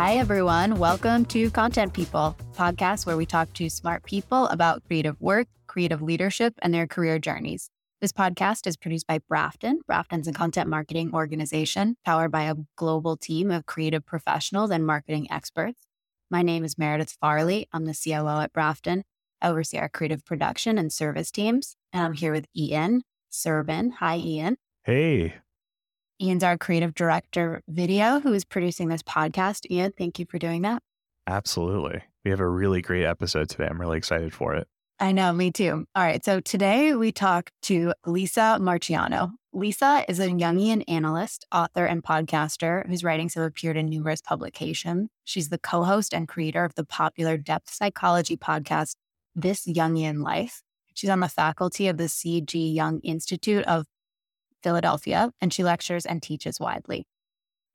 Hi, everyone. Welcome to Content People, podcast where we talk to smart people about creative work, creative leadership, and their career journeys. This podcast is produced by Brafton. Brafton's a content marketing organization powered by a global team of creative professionals and marketing experts. My name is Meredith Farley. I'm the COO at Brafton. I oversee our creative production and service teams. And I'm here with Ian Serban. Hi, Ian. Hey. Ian's our creative director video who is producing this podcast. Ian, thank you for doing that. Absolutely. We have a really great episode today. I'm really excited for it. I know, me too. All right. So today we talk to Lisa Marchiano. Lisa is a Jungian analyst, author, and podcaster whose writings have appeared in numerous publications. She's the co host and creator of the popular depth psychology podcast, This Jungian Life. She's on the faculty of the C.G. Jung Institute of Philadelphia, and she lectures and teaches widely.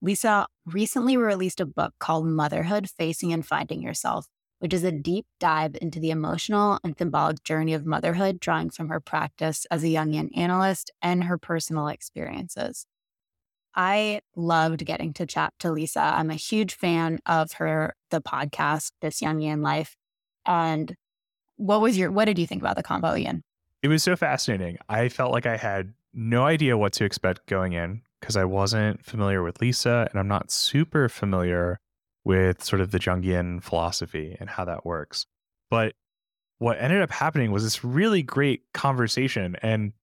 Lisa recently released a book called Motherhood Facing and Finding Yourself, which is a deep dive into the emotional and symbolic journey of motherhood, drawing from her practice as a Jungian analyst and her personal experiences. I loved getting to chat to Lisa. I'm a huge fan of her, the podcast, This Jungian Life. And what was your, what did you think about the combo, Ian? It was so fascinating. I felt like I had no idea what to expect going in because I wasn't familiar with Lisa and I'm not super familiar with sort of the Jungian philosophy and how that works. But what ended up happening was this really great conversation. And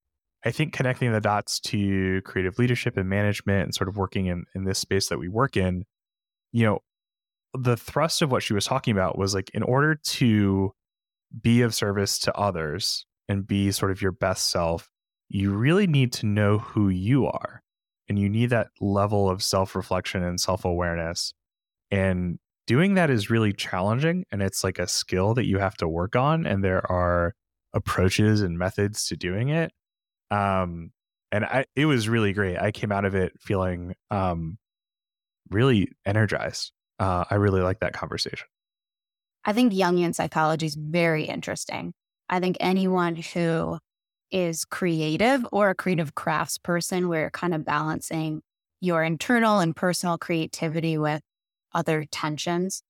I think connecting the dots to creative leadership and management and sort of working in, in this space that we work in, you know, the thrust of what she was talking about was like in order to be of service to others and be sort of your best self, you really need to know who you are and you need that level of self reflection and self awareness. And doing that is really challenging and it's like a skill that you have to work on. And there are approaches and methods to doing it. Um, and I, it was really great. I came out of it feeling um, really energized. Uh, I really like that conversation. I think Jungian psychology is very interesting. I think anyone who is creative or a creative crafts person where you're kind of balancing your internal and personal creativity with other tensions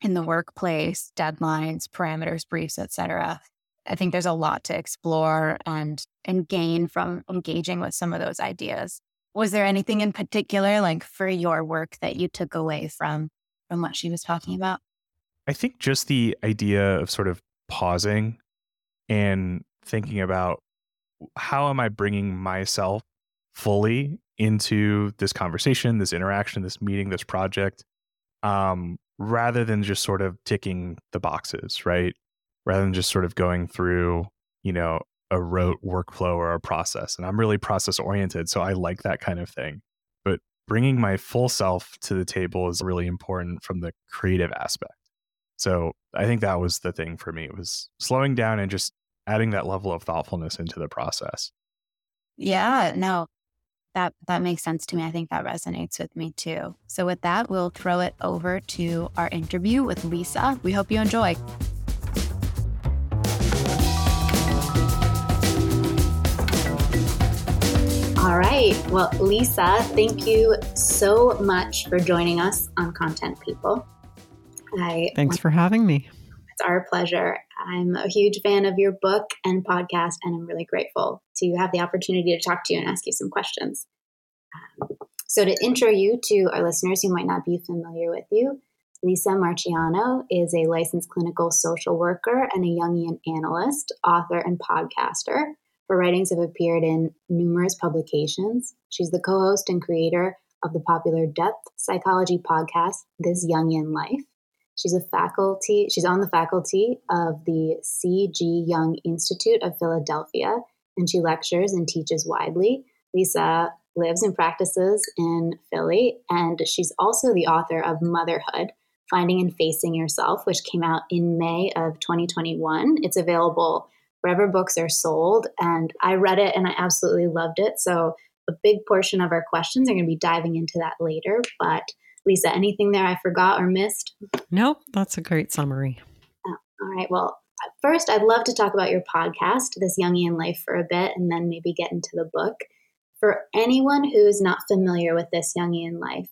in the workplace, deadlines, parameters, briefs, etc. I think there's a lot to explore and and gain from engaging with some of those ideas. Was there anything in particular like for your work that you took away from from what she was talking about? I think just the idea of sort of pausing and thinking about how am I bringing myself fully into this conversation, this interaction, this meeting, this project, um, rather than just sort of ticking the boxes, right? Rather than just sort of going through, you know, a rote workflow or a process. And I'm really process oriented, so I like that kind of thing. But bringing my full self to the table is really important from the creative aspect. So I think that was the thing for me. It was slowing down and just adding that level of thoughtfulness into the process. Yeah, no, that that makes sense to me. I think that resonates with me too. So with that, we'll throw it over to our interview with Lisa. We hope you enjoy. All right. Well, Lisa, thank you so much for joining us on Content People. I Thanks for having me. It's our pleasure. I'm a huge fan of your book and podcast, and I'm really grateful to have the opportunity to talk to you and ask you some questions. Um, so, to intro you to our listeners who might not be familiar with you, Lisa Marchiano is a licensed clinical social worker and a Jungian analyst, author, and podcaster. Her writings have appeared in numerous publications. She's the co host and creator of the popular depth psychology podcast, This Jungian Life. She's a faculty, she's on the faculty of the C.G. Jung Institute of Philadelphia, and she lectures and teaches widely. Lisa lives and practices in Philly, and she's also the author of Motherhood Finding and Facing Yourself, which came out in May of 2021. It's available wherever books are sold, and I read it and I absolutely loved it. So, a big portion of our questions are going to be diving into that later, but Lisa, anything there I forgot or missed? Nope, that's a great summary. Oh, all right. Well, first, I'd love to talk about your podcast, This Jungian Life, for a bit, and then maybe get into the book. For anyone who's not familiar with this Jungian life,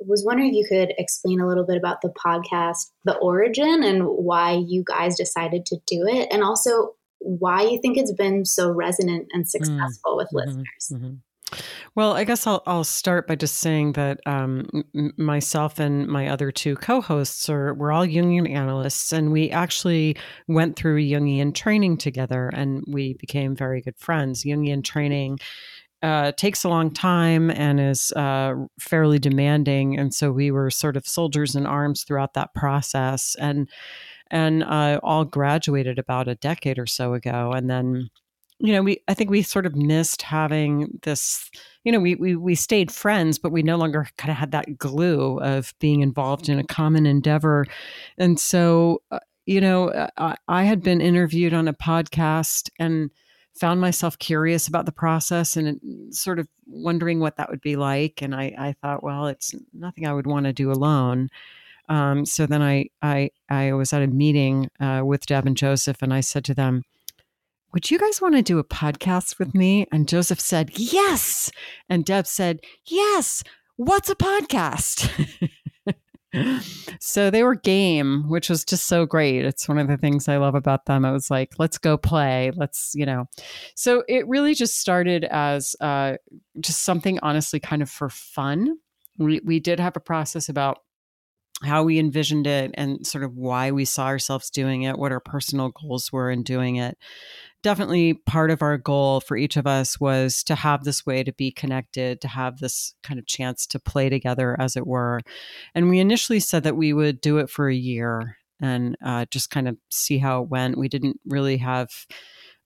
I was wondering if you could explain a little bit about the podcast, the origin, and why you guys decided to do it, and also why you think it's been so resonant and mm, successful mm-hmm. with listeners. Mm-hmm. Well, I guess I'll, I'll start by just saying that um, m- myself and my other two co-hosts are we're all Jungian analysts, and we actually went through Jungian training together, and we became very good friends. Jungian training uh, takes a long time and is uh, fairly demanding, and so we were sort of soldiers in arms throughout that process, and and uh, all graduated about a decade or so ago, and then you know, we I think we sort of missed having this. You know, we we we stayed friends, but we no longer kind of had that glue of being involved in a common endeavor, and so uh, you know, uh, I, I had been interviewed on a podcast and found myself curious about the process and sort of wondering what that would be like. And I, I thought, well, it's nothing I would want to do alone. Um, so then I, I, I was at a meeting uh, with Deb and Joseph, and I said to them, would you guys want to do a podcast with me? And Joseph said, yes. And Deb said, yes. What's a podcast? so they were game, which was just so great. It's one of the things I love about them. I was like, let's go play. Let's, you know. So it really just started as uh, just something honestly kind of for fun. We, we did have a process about how we envisioned it and sort of why we saw ourselves doing it, what our personal goals were in doing it definitely part of our goal for each of us was to have this way to be connected, to have this kind of chance to play together, as it were. And we initially said that we would do it for a year and uh, just kind of see how it went. We didn't really have.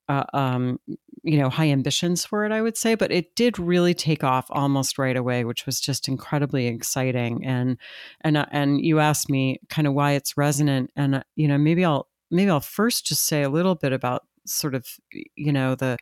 Uh, um, you know, high ambitions for it, I would say, but it did really take off almost right away, which was just incredibly exciting. And and uh, and you asked me kind of why it's resonant, and uh, you know, maybe I'll maybe I'll first just say a little bit about sort of you know the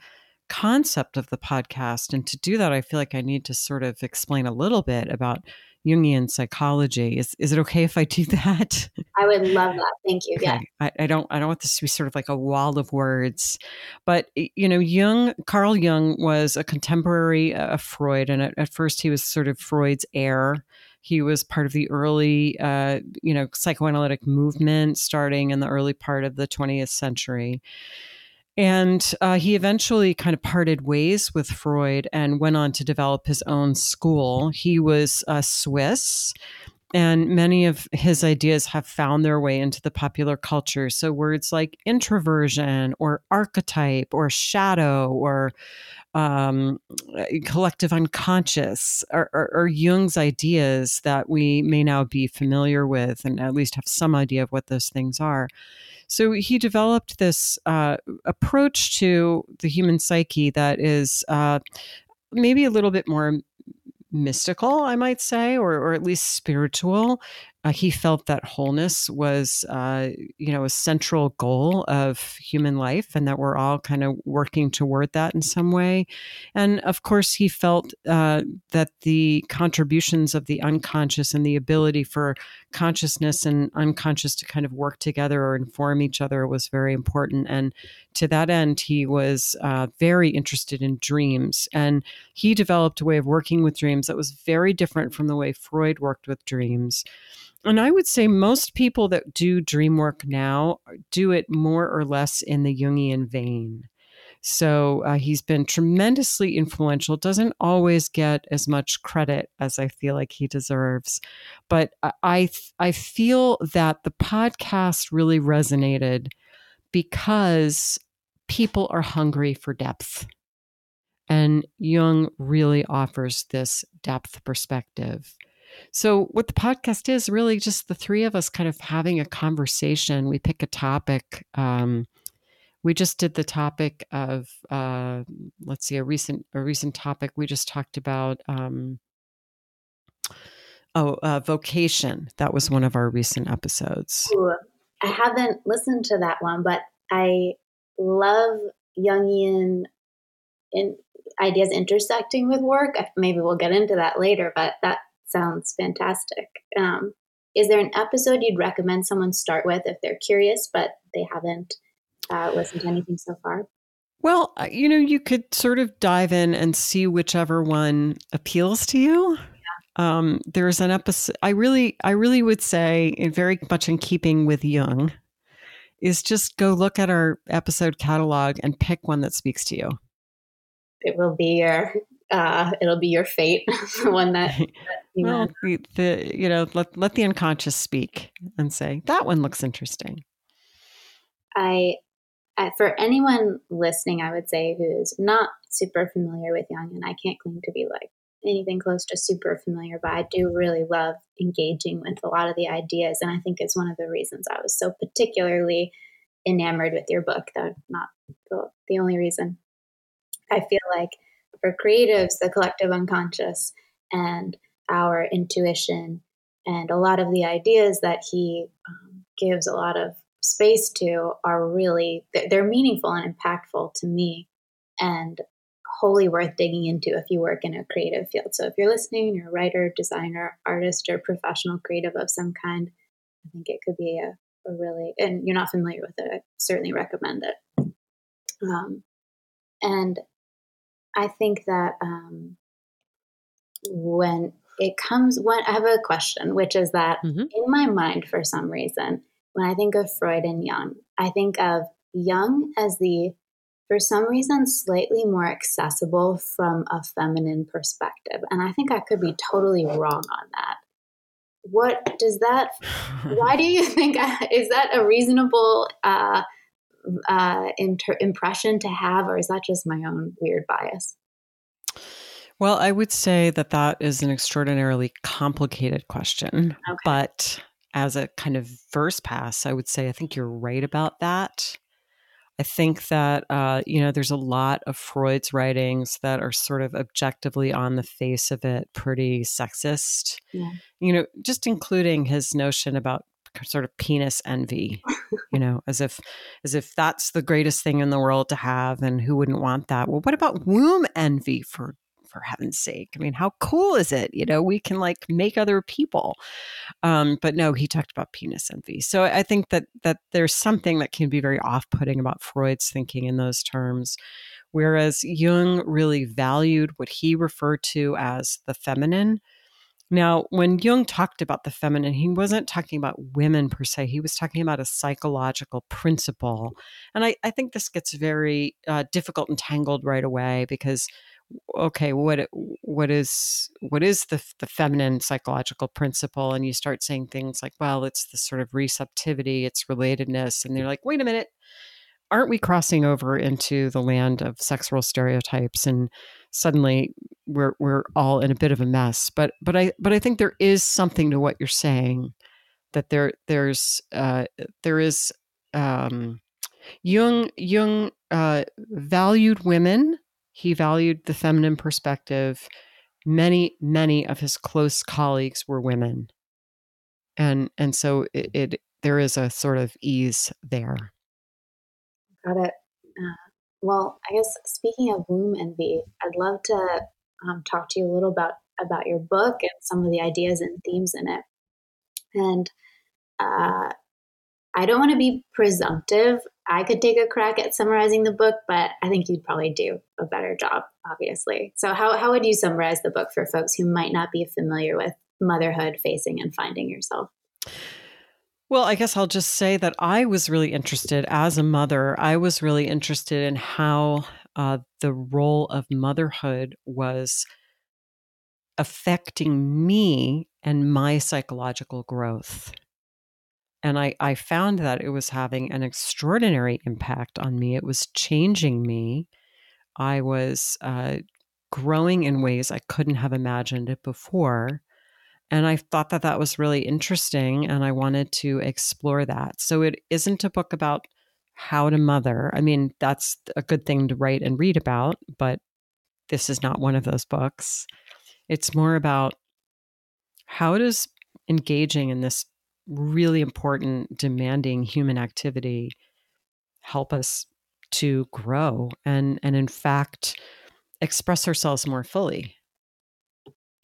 concept of the podcast and to do that i feel like i need to sort of explain a little bit about jungian psychology. Is is it okay if i do that? I would love that. Thank you. Okay. yeah I, I, don't i don't want this to be sort of like a wall of words but you know jung carl jung was a contemporary of freud and at, at first he was sort of freud's heir. He was part of the early, uh, you know, psychoanalytic movement starting in the early part of the 20th century. And uh, he eventually kind of parted ways with Freud and went on to develop his own school. He was uh, Swiss, and many of his ideas have found their way into the popular culture. So, words like introversion or archetype or shadow or um, collective unconscious are, are, are, Jung's ideas that we may now be familiar with and at least have some idea of what those things are. So he developed this uh, approach to the human psyche that is uh, maybe a little bit more mystical, I might say, or, or at least spiritual. Uh, he felt that wholeness was, uh, you know, a central goal of human life, and that we're all kind of working toward that in some way. And of course, he felt uh, that the contributions of the unconscious and the ability for consciousness and unconscious to kind of work together or inform each other was very important. And to that end, he was uh, very interested in dreams, and he developed a way of working with dreams that was very different from the way Freud worked with dreams. And I would say most people that do dream work now do it more or less in the Jungian vein. So uh, he's been tremendously influential, doesn't always get as much credit as I feel like he deserves. But I, I feel that the podcast really resonated because people are hungry for depth. And Jung really offers this depth perspective. So, what the podcast is really just the three of us kind of having a conversation. We pick a topic. Um, we just did the topic of uh, let's see a recent a recent topic. We just talked about um, oh uh, vocation. That was one of our recent episodes. Ooh, I haven't listened to that one, but I love Jungian in ideas intersecting with work. Maybe we'll get into that later, but that sounds fantastic. Um, is there an episode you'd recommend someone start with if they're curious but they haven't uh, listened to anything so far? Well, uh, you know, you could sort of dive in and see whichever one appeals to you. Um, there's an episode. I really, I really would say, very much in keeping with Jung, is just go look at our episode catalog and pick one that speaks to you. It will be your, uh, it'll be your fate, the one that. that you well, the, the, you know, let let the unconscious speak and say that one looks interesting. I, I, for anyone listening, I would say who is not super familiar with Jung, and I can't claim to be like anything close to super familiar, but I do really love engaging with a lot of the ideas. And I think it's one of the reasons I was so particularly enamored with your book, though not the, the only reason. I feel like for creatives, the collective unconscious and our intuition and a lot of the ideas that he um, gives a lot of space to are really they're meaningful and impactful to me and wholly worth digging into if you work in a creative field. So if you're listening, you're a writer, designer, artist, or professional creative of some kind, I think it could be a, a really, and you're not familiar with it, I certainly recommend it. Um, and I think that um, when it comes, when I have a question, which is that mm-hmm. in my mind, for some reason, when I think of Freud and Jung, I think of Jung as the for some reason slightly more accessible from a feminine perspective. And I think I could be totally wrong on that. What does that, why do you think, is that a reasonable uh, uh, inter- impression to have, or is that just my own weird bias? Well, I would say that that is an extraordinarily complicated question. Okay. But as a kind of first pass, I would say I think you're right about that. I think that uh, you know there's a lot of Freud's writings that are sort of objectively on the face of it pretty sexist. Yeah. You know, just including his notion about sort of penis envy. you know, as if as if that's the greatest thing in the world to have, and who wouldn't want that? Well, what about womb envy for for heaven's sake. I mean, how cool is it? You know, we can like make other people. Um, but no, he talked about penis envy. So I think that that there's something that can be very off-putting about Freud's thinking in those terms. Whereas Jung really valued what he referred to as the feminine. Now, when Jung talked about the feminine, he wasn't talking about women per se. He was talking about a psychological principle. And I, I think this gets very uh, difficult and tangled right away because okay what what is what is the the feminine psychological principle and you start saying things like well it's the sort of receptivity it's relatedness and they're like wait a minute aren't we crossing over into the land of sexual stereotypes and suddenly we're we're all in a bit of a mess but but i but i think there is something to what you're saying that there there's uh there is um jung jung uh valued women he valued the feminine perspective. Many, many of his close colleagues were women. And and so it, it there is a sort of ease there. Got it. Uh, well, I guess speaking of womb envy, I'd love to um, talk to you a little about about your book and some of the ideas and themes in it. And uh, I don't want to be presumptive. I could take a crack at summarizing the book, but I think you'd probably do a better job, obviously. So, how, how would you summarize the book for folks who might not be familiar with motherhood, facing, and finding yourself? Well, I guess I'll just say that I was really interested as a mother. I was really interested in how uh, the role of motherhood was affecting me and my psychological growth. And I, I found that it was having an extraordinary impact on me. It was changing me. I was uh, growing in ways I couldn't have imagined it before. And I thought that that was really interesting and I wanted to explore that. So it isn't a book about how to mother. I mean, that's a good thing to write and read about, but this is not one of those books. It's more about how does engaging in this really important, demanding human activity help us to grow and and in fact express ourselves more fully.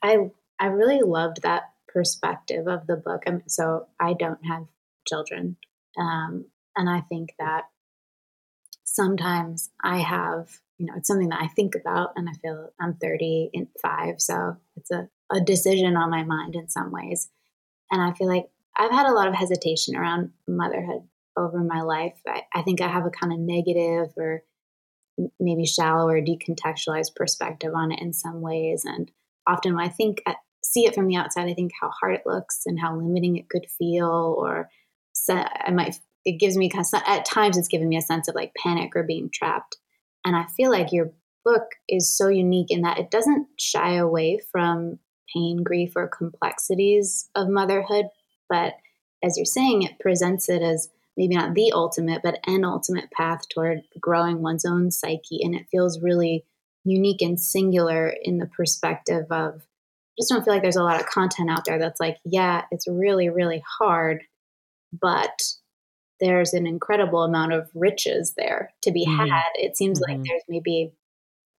I I really loved that perspective of the book. I'm, so I don't have children, um, and I think that sometimes I have you know, it's something that I think about and I feel I'm 35, so it's a, a decision on my mind in some ways. And I feel like I've had a lot of hesitation around motherhood over my life. I, I think I have a kind of negative or maybe shallow or decontextualized perspective on it in some ways. And often I think, see it from the outside, I think how hard it looks and how limiting it could feel, or I might, it gives me at times it's given me a sense of like panic or being trapped. And I feel like your book is so unique in that it doesn't shy away from pain, grief, or complexities of motherhood. But as you're saying, it presents it as maybe not the ultimate, but an ultimate path toward growing one's own psyche. And it feels really unique and singular in the perspective of just don't feel like there's a lot of content out there that's like, yeah, it's really, really hard, but there's an incredible amount of riches there to be mm-hmm. had. It seems mm-hmm. like there's maybe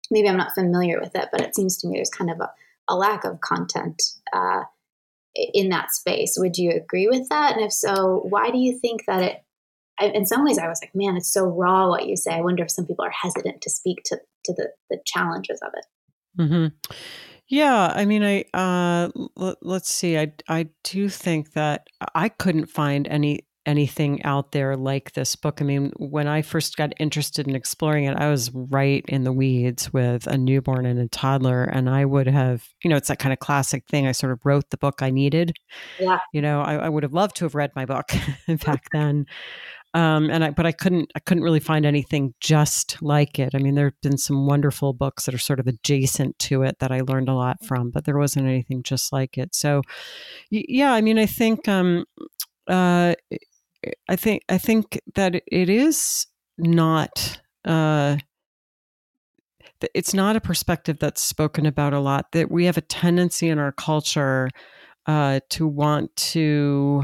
maybe I'm not familiar with it, but it seems to me there's kind of a, a lack of content uh, in that space. Would you agree with that? And if so, why do you think that it I, in some ways, I was like, man, it's so raw what you say. I wonder if some people are hesitant to speak to to the the challenges of it. Mm-hmm. Yeah, I mean, I uh, l- let's see. I I do think that I couldn't find any anything out there like this book. I mean, when I first got interested in exploring it, I was right in the weeds with a newborn and a toddler. And I would have, you know, it's that kind of classic thing. I sort of wrote the book I needed. Yeah. You know, I, I would have loved to have read my book back then. Um, and I, but I couldn't, I couldn't really find anything just like it. I mean, there have been some wonderful books that are sort of adjacent to it that I learned a lot from, but there wasn't anything just like it. So, yeah, I mean, I think, um, uh, I think, I think that it is not, uh, it's not a perspective that's spoken about a lot. That we have a tendency in our culture uh, to want to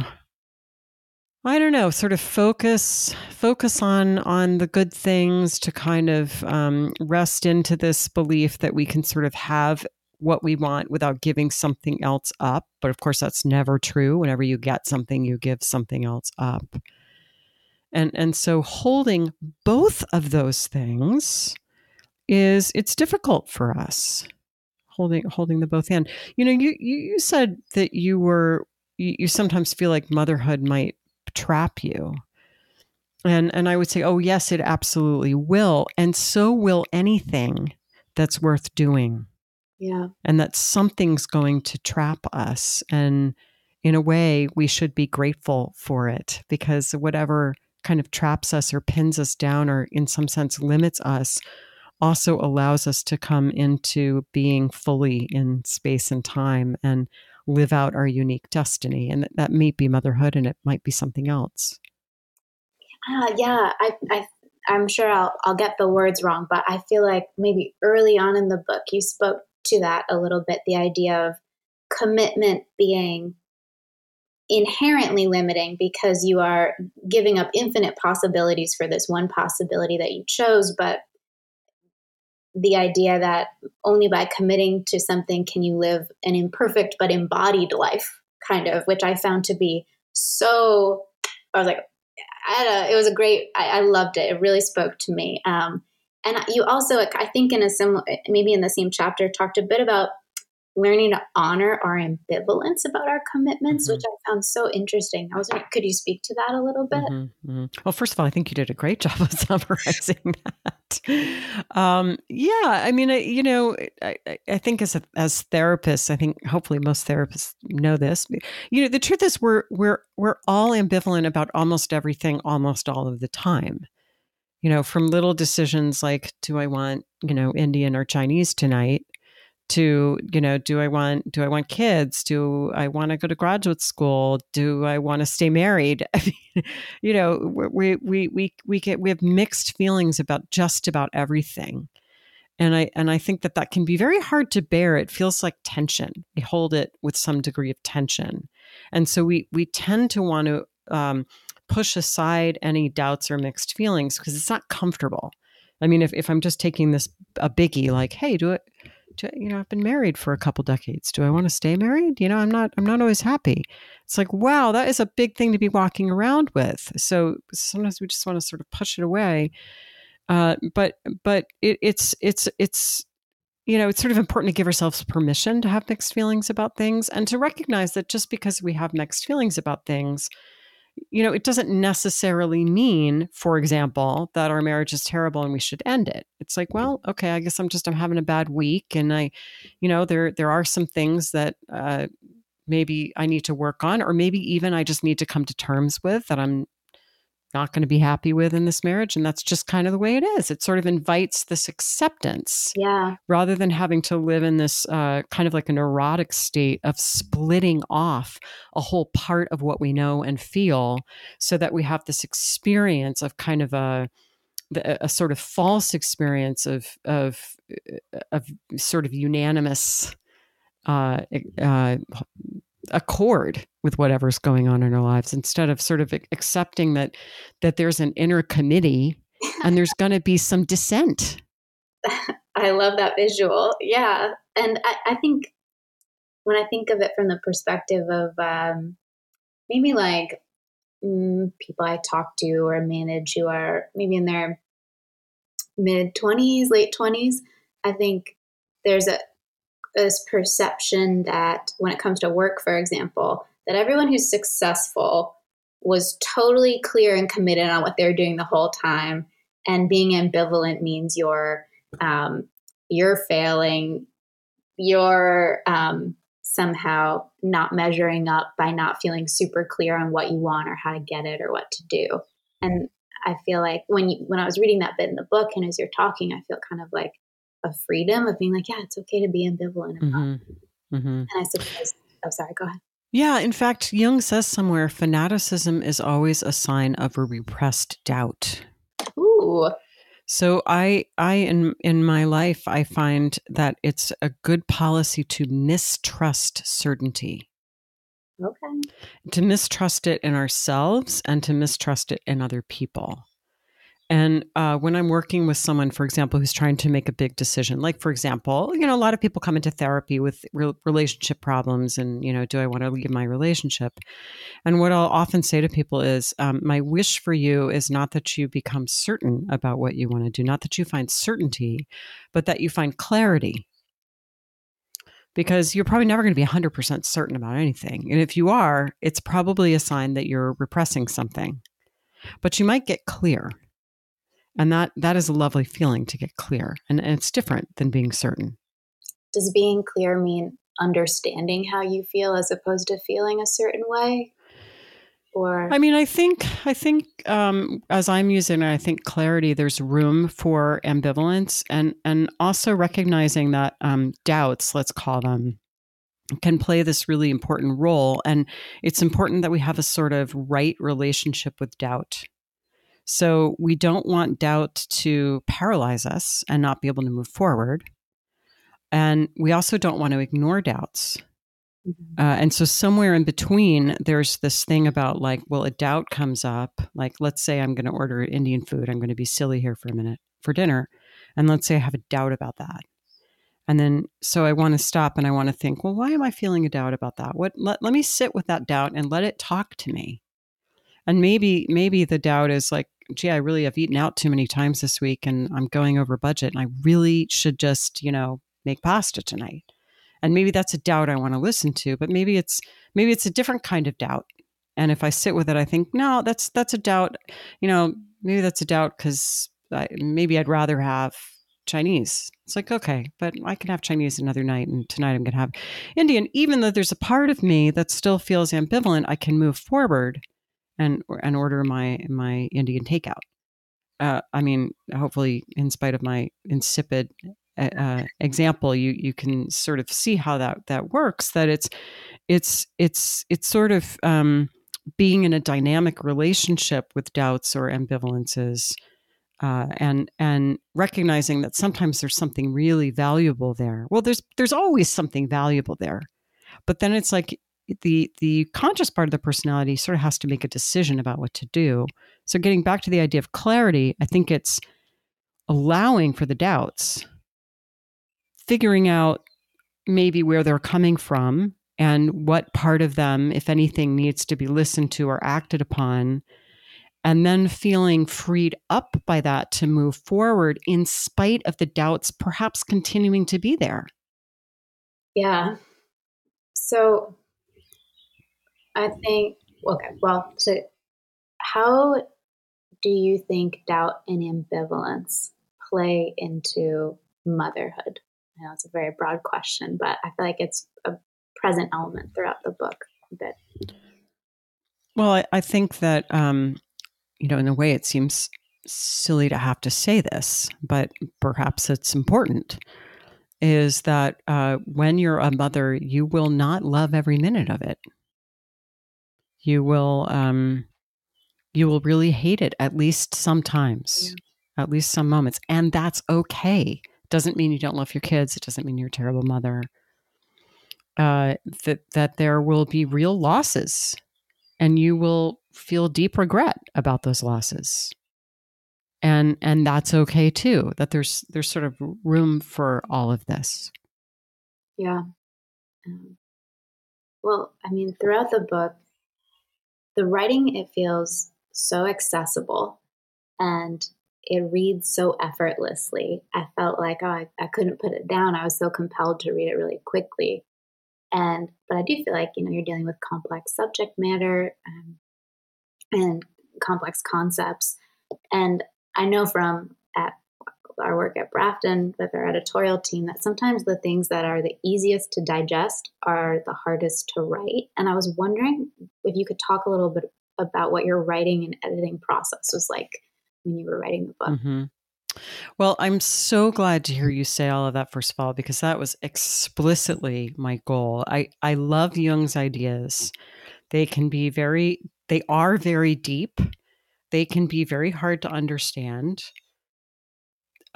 I don't know, sort of focus focus on on the good things to kind of um, rest into this belief that we can sort of have what we want without giving something else up. But of course, that's never true. Whenever you get something, you give something else up. And and so holding both of those things is it's difficult for us holding holding the both hand. You know, you you, you said that you were you, you sometimes feel like motherhood might trap you. And and I would say, "Oh, yes, it absolutely will." And so will anything that's worth doing. Yeah. And that something's going to trap us and in a way we should be grateful for it because whatever kind of traps us or pins us down or in some sense limits us also allows us to come into being fully in space and time and live out our unique destiny. And that may be motherhood and it might be something else. Uh, yeah, I, I, I'm sure I'll, I'll get the words wrong, but I feel like maybe early on in the book, you spoke to that a little bit the idea of commitment being inherently limiting because you are giving up infinite possibilities for this one possibility that you chose, but the idea that only by committing to something can you live an imperfect but embodied life, kind of, which I found to be so. I was like, I it was a great. I, I, loved it. It really spoke to me. Um, and you also, I think, in a similar, maybe in the same chapter, talked a bit about learning to honor our ambivalence about our commitments, mm-hmm. which I found so interesting. I was like, could you speak to that a little bit? Mm-hmm, mm-hmm. Well, first of all, I think you did a great job of summarizing that. Um, yeah, I mean, I, you know, I, I think as a, as therapists, I think hopefully most therapists know this. You know, the truth is we're we're we're all ambivalent about almost everything, almost all of the time. You know, from little decisions like, do I want you know Indian or Chinese tonight? To you know do i want do i want kids? Do i want to go to graduate school? Do i want to stay married? I mean you know we we we we get we have mixed feelings about just about everything. And i and i think that that can be very hard to bear. It feels like tension. We hold it with some degree of tension. And so we we tend to want to um, push aside any doubts or mixed feelings because it's not comfortable. I mean if, if i'm just taking this a biggie like hey do it you know, I've been married for a couple decades. Do I want to stay married? You know, I'm not, I'm not always happy. It's like, wow, that is a big thing to be walking around with. So sometimes we just want to sort of push it away. Uh, but but it, it's it's it's you know, it's sort of important to give ourselves permission to have mixed feelings about things and to recognize that just because we have mixed feelings about things, you know, it doesn't necessarily mean, for example, that our marriage is terrible and we should end it. It's like, well, okay, I guess I'm just I'm having a bad week, and I, you know, there there are some things that uh, maybe I need to work on, or maybe even I just need to come to terms with that I'm not going to be happy with in this marriage and that's just kind of the way it is. It sort of invites this acceptance yeah. rather than having to live in this uh, kind of like a neurotic state of splitting off a whole part of what we know and feel so that we have this experience of kind of a a sort of false experience of of uh, of sort of unanimous uh, uh, accord with whatever's going on in our lives instead of sort of accepting that that there's an inner committee and there's going to be some dissent. I love that visual yeah and I, I, think when i think of it from the perspective of um, maybe like mm, people i talk to or manage who are maybe in their mid 20s late 20s i think there's a this perception that when it comes to work, for example, that everyone who's successful was totally clear and committed on what they're doing the whole time. And being ambivalent means you're um, you're failing, you're um, somehow not measuring up by not feeling super clear on what you want or how to get it or what to do. And I feel like when you when I was reading that bit in the book and as you're talking, I feel kind of like a freedom of being like, yeah, it's okay to be ambivalent about. Mm-hmm. Mm-hmm. And I suppose, oh, sorry, go ahead. Yeah, in fact, Jung says somewhere fanaticism is always a sign of a repressed doubt. Ooh. So I I in in my life I find that it's a good policy to mistrust certainty. Okay. To mistrust it in ourselves and to mistrust it in other people. And uh, when I'm working with someone, for example, who's trying to make a big decision, like for example, you know, a lot of people come into therapy with re- relationship problems, and you know, do I want to leave my relationship? And what I'll often say to people is, um, my wish for you is not that you become certain about what you want to do, not that you find certainty, but that you find clarity. Because you're probably never going to be 100% certain about anything. And if you are, it's probably a sign that you're repressing something. But you might get clear and that that is a lovely feeling to get clear and, and it's different than being certain. Does being clear mean understanding how you feel as opposed to feeling a certain way? Or i mean i think i think um, as i'm using it i think clarity there's room for ambivalence and and also recognizing that um, doubts let's call them can play this really important role. And it's important that we have a sort of right relationship with doubt so we don't want doubt to paralyze us and not be able to move forward. And we also don't want to ignore doubts. Mm-hmm. Uh, and so somewhere in between, there's this thing about like, well, a doubt comes up. Like, let's say I'm going to order Indian food. I'm going to be silly here for a minute for dinner. And let's say I have a doubt about that. And then, so I want to stop and I want to think, well, why am I feeling a doubt about that? What, let, let me sit with that doubt and let it talk to me. And maybe, maybe the doubt is like, gee, I really have eaten out too many times this week and I'm going over budget and I really should just, you know, make pasta tonight. And maybe that's a doubt I want to listen to, but maybe it's maybe it's a different kind of doubt. And if I sit with it, I think, no, that's that's a doubt. You know, maybe that's a doubt because maybe I'd rather have Chinese. It's like, okay, but I can have Chinese another night, and tonight I'm going to have Indian. Even though there's a part of me that still feels ambivalent, I can move forward and and order my my Indian takeout. Uh, I mean, hopefully, in spite of my insipid uh, uh, example, you you can sort of see how that that works. That it's it's it's it's sort of um, being in a dynamic relationship with doubts or ambivalences. Uh, and and recognizing that sometimes there's something really valuable there. Well, there's there's always something valuable there, but then it's like the the conscious part of the personality sort of has to make a decision about what to do. So getting back to the idea of clarity, I think it's allowing for the doubts, figuring out maybe where they're coming from and what part of them, if anything, needs to be listened to or acted upon, and then feeling freed up by that to move forward in spite of the doubts perhaps continuing to be there. Yeah. So I think, okay, well, so how do you think doubt and ambivalence play into motherhood? I know it's a very broad question, but I feel like it's a present element throughout the book a bit. Well, I, I think that, um, you know, in a way it seems silly to have to say this, but perhaps it's important is that uh, when you're a mother, you will not love every minute of it. You will, um, you will really hate it at least sometimes, yeah. at least some moments, and that's okay. Doesn't mean you don't love your kids. It doesn't mean you're a terrible mother. Uh, that that there will be real losses, and you will feel deep regret about those losses and and that's okay too that there's there's sort of room for all of this yeah um, well i mean throughout the book the writing it feels so accessible and it reads so effortlessly. I felt like oh, I, I couldn't put it down. I was so compelled to read it really quickly. And but i do feel like you know you're dealing with complex subject matter um, and complex concepts. And I know from at our work at Brafton with our editorial team that sometimes the things that are the easiest to digest are the hardest to write. And I was wondering if you could talk a little bit about what your writing and editing process was like when you were writing the book. Mm-hmm. Well, I'm so glad to hear you say all of that, first of all, because that was explicitly my goal. I, I love Jung's ideas. They can be very, they are very deep they can be very hard to understand.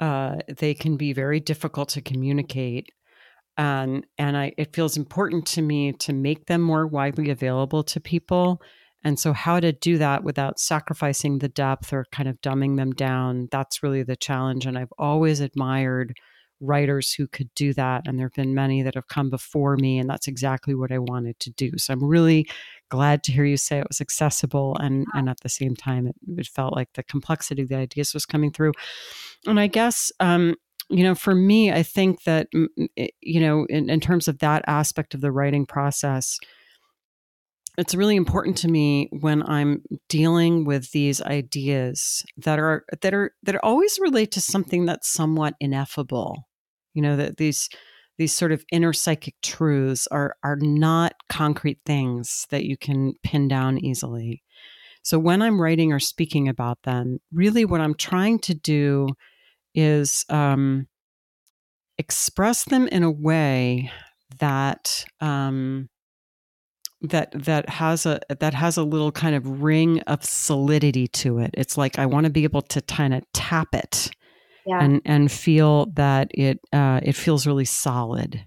Uh, they can be very difficult to communicate. and and I, it feels important to me to make them more widely available to people. And so, how to do that without sacrificing the depth or kind of dumbing them down, that's really the challenge. And I've always admired writers who could do that. And there have been many that have come before me, and that's exactly what I wanted to do. So I'm really glad to hear you say it was accessible and and at the same time it, it felt like the complexity of the ideas was coming through. And I guess um, you know, for me, I think that you know, in, in terms of that aspect of the writing process, it's really important to me when i'm dealing with these ideas that are that are that always relate to something that's somewhat ineffable you know that these these sort of inner psychic truths are are not concrete things that you can pin down easily so when i'm writing or speaking about them really what i'm trying to do is um, express them in a way that um, that that has a that has a little kind of ring of solidity to it. It's like I want to be able to kind of tap it yeah. and and feel that it uh, it feels really solid.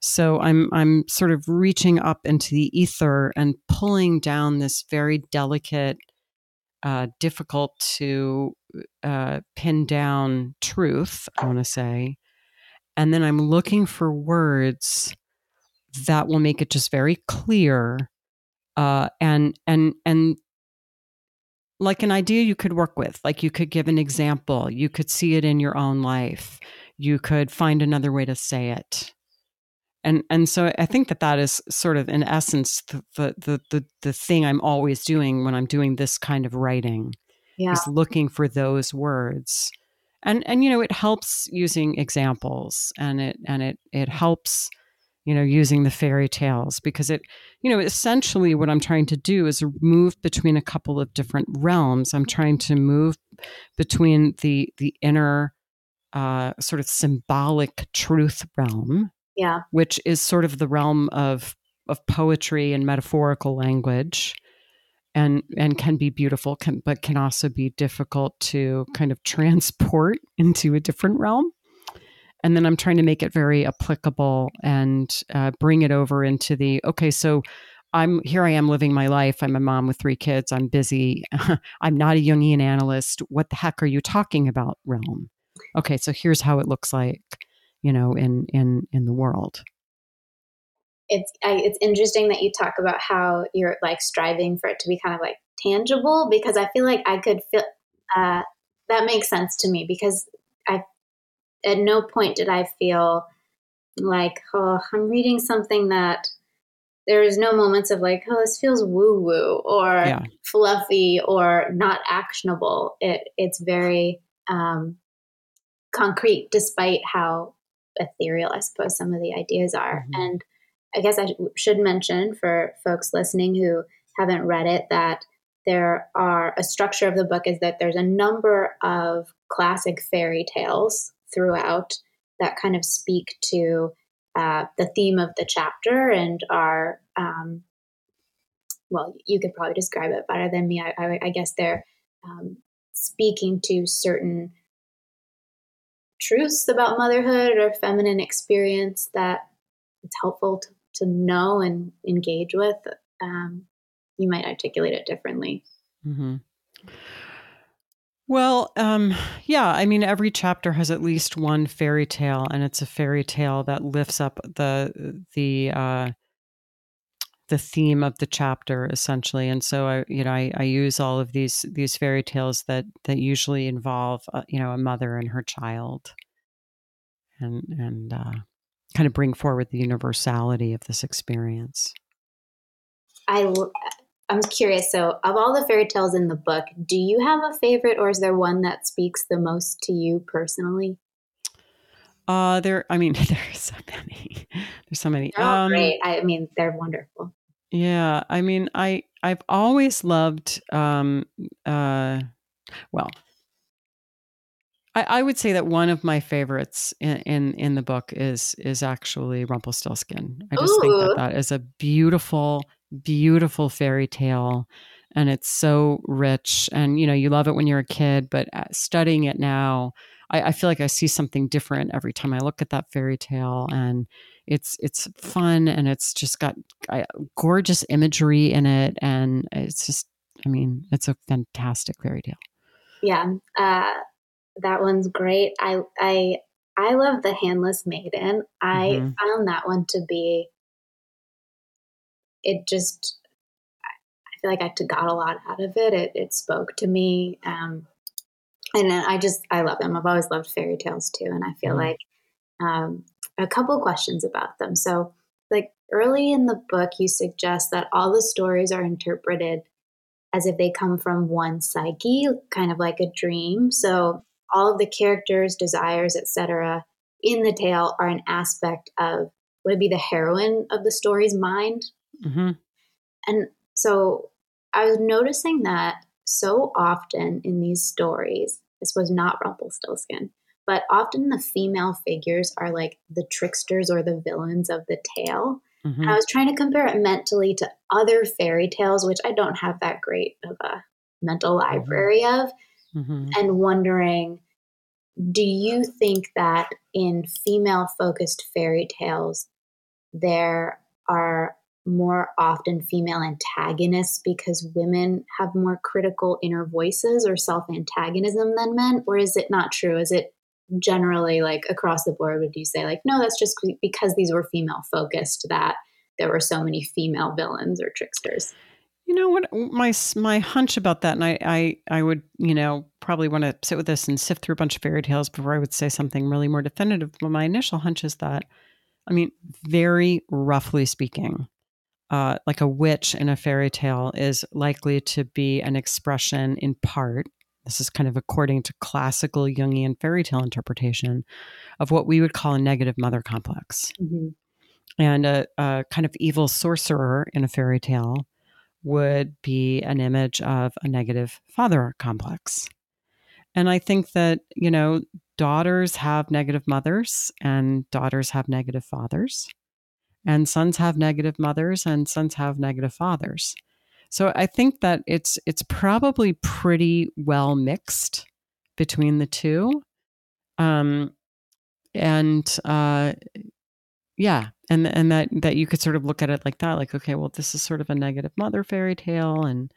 So I'm I'm sort of reaching up into the ether and pulling down this very delicate, uh, difficult to uh, pin down truth. I want to say, and then I'm looking for words that will make it just very clear uh, and and and like an idea you could work with like you could give an example you could see it in your own life you could find another way to say it and and so i think that that is sort of in essence the the the, the thing i'm always doing when i'm doing this kind of writing yeah. is looking for those words and and you know it helps using examples and it and it it helps you know, using the fairy tales because it, you know, essentially what I'm trying to do is move between a couple of different realms. I'm trying to move between the the inner uh, sort of symbolic truth realm, yeah, which is sort of the realm of of poetry and metaphorical language, and and can be beautiful, can, but can also be difficult to kind of transport into a different realm and then I'm trying to make it very applicable and uh, bring it over into the okay. So I'm here. I am living my life. I'm a mom with three kids. I'm busy. I'm not a Jungian analyst. What the heck are you talking about, realm? Okay, so here's how it looks like, you know, in in in the world. It's I, it's interesting that you talk about how you're like striving for it to be kind of like tangible because I feel like I could feel uh, that makes sense to me because at no point did I feel like oh I'm reading something that there is no moments of like oh this feels woo woo or yeah. fluffy or not actionable. It it's very um, concrete despite how ethereal I suppose some of the ideas are mm-hmm. and I guess I should mention for folks listening who haven't read it that there are a structure of the book is that there's a number of classic fairy tales throughout that kind of speak to uh, the theme of the chapter and are um, well you could probably describe it better than me i, I, I guess they're um, speaking to certain truths about motherhood or feminine experience that it's helpful to to know and engage with, um, you might articulate it differently. Mm-hmm. Well, um, yeah, I mean, every chapter has at least one fairy tale, and it's a fairy tale that lifts up the the uh, the theme of the chapter essentially. And so, I you know, I, I use all of these these fairy tales that that usually involve uh, you know a mother and her child, and and uh, kind of bring forward the universality of this experience. I I'm curious. So, of all the fairy tales in the book, do you have a favorite, or is there one that speaks the most to you personally? Uh, there. I mean, there's so many. There's so many. Oh, um, great! I mean, they're wonderful. Yeah, I mean, I I've always loved. Um, uh, well, I, I, would say that one of my favorites in, in, in the book is is actually Rumpelstiltskin. I just Ooh. think that that is a beautiful, beautiful fairy tale, and it's so rich. And you know, you love it when you're a kid, but uh, studying it now, I, I feel like I see something different every time I look at that fairy tale, and it's it's fun and it's just got gorgeous imagery in it, and it's just, I mean, it's a fantastic fairy tale. Yeah. Uh, that one's great. I I I love the handless maiden. I mm-hmm. found that one to be it just I feel like I got a lot out of it. It it spoke to me. Um and I just I love them. I've always loved fairy tales too, and I feel mm-hmm. like um, a couple questions about them. So, like early in the book, you suggest that all the stories are interpreted as if they come from one psyche, kind of like a dream. So, all of the characters, desires, etc., in the tale are an aspect of what would it be the heroine of the story's mind? Mm-hmm. And so I was noticing that so often in these stories, this was not Rumpelstiltskin, but often the female figures are like the tricksters or the villains of the tale. Mm-hmm. I was trying to compare it mentally to other fairy tales, which I don't have that great of a mental mm-hmm. library mm-hmm. of mm-hmm. and wondering do you think that in female focused fairy tales there are more often female antagonists because women have more critical inner voices or self antagonism than men? Or is it not true? Is it generally like across the board would you say like no that's just because these were female focused that there were so many female villains or tricksters? You know what? My my hunch about that, and I I, I would you know probably want to sit with this and sift through a bunch of fairy tales before I would say something really more definitive. But my initial hunch is that, I mean, very roughly speaking, uh, like a witch in a fairy tale is likely to be an expression in part. This is kind of according to classical Jungian fairy tale interpretation of what we would call a negative mother complex. Mm-hmm. And a, a kind of evil sorcerer in a fairy tale would be an image of a negative father complex. And I think that, you know, daughters have negative mothers and daughters have negative fathers, and sons have negative mothers and sons have negative fathers. So I think that it's it's probably pretty well mixed between the two. Um, and uh, yeah and and that that you could sort of look at it like that like okay well this is sort of a negative mother fairy tale and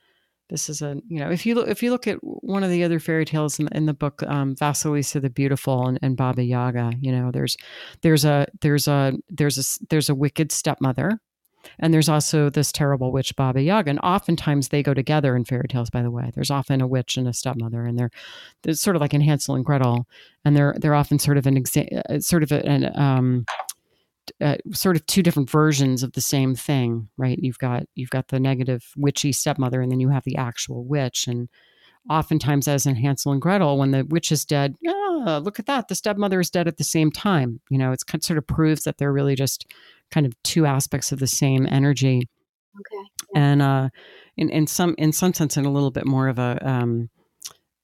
this is a you know if you look if you look at one of the other fairy tales in, in the book um, Vasilisa the Beautiful and, and Baba Yaga you know there's there's a there's a there's a there's a wicked stepmother And there's also this terrible witch Baba Yaga, and oftentimes they go together in fairy tales. By the way, there's often a witch and a stepmother, and they're, sort of like in Hansel and Gretel, and they're they're often sort of an exa- uh, sort of an um, uh, sort of two different versions of the same thing, right? You've got you've got the negative witchy stepmother, and then you have the actual witch. And oftentimes, as in Hansel and Gretel, when the witch is dead, oh, look at that, the stepmother is dead at the same time. You know, it's kind of sort of proves that they're really just kind of two aspects of the same energy. Okay. And uh, in in some in some sense, in a little bit more of a um,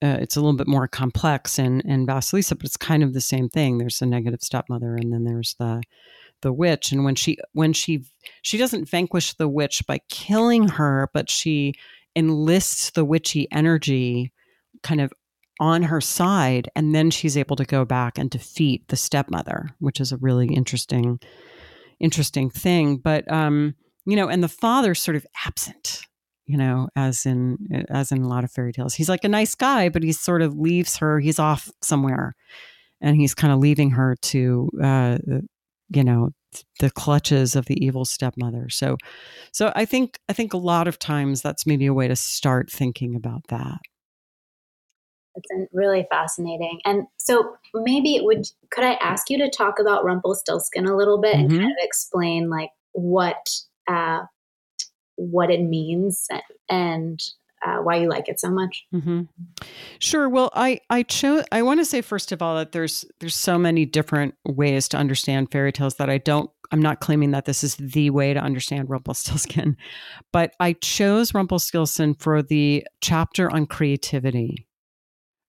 uh, it's a little bit more complex in in Vasilisa, but it's kind of the same thing. There's a negative stepmother, and then there's the the witch and when she when she she doesn't vanquish the witch by killing her but she enlists the witchy energy kind of on her side and then she's able to go back and defeat the stepmother which is a really interesting interesting thing. But um you know and the father's sort of absent you know as in as in a lot of fairy tales. He's like a nice guy but he sort of leaves her he's off somewhere and he's kind of leaving her to uh, you know the clutches of the evil stepmother. So so i think i think a lot of times that's maybe a way to start thinking about that. It's really fascinating. And so maybe would could i ask you to talk about rumpelstiltskin a little bit mm-hmm. and kind of explain like what uh what it means and uh, why you like it so much. Mm-hmm. Sure. Well, I I chose. I want to say first of all that there's there's so many different ways to understand fairy tales that I don't. I'm not claiming that this is the way to understand Rumpelstiltskin, but I chose Rumpelstiltskin for the chapter on creativity,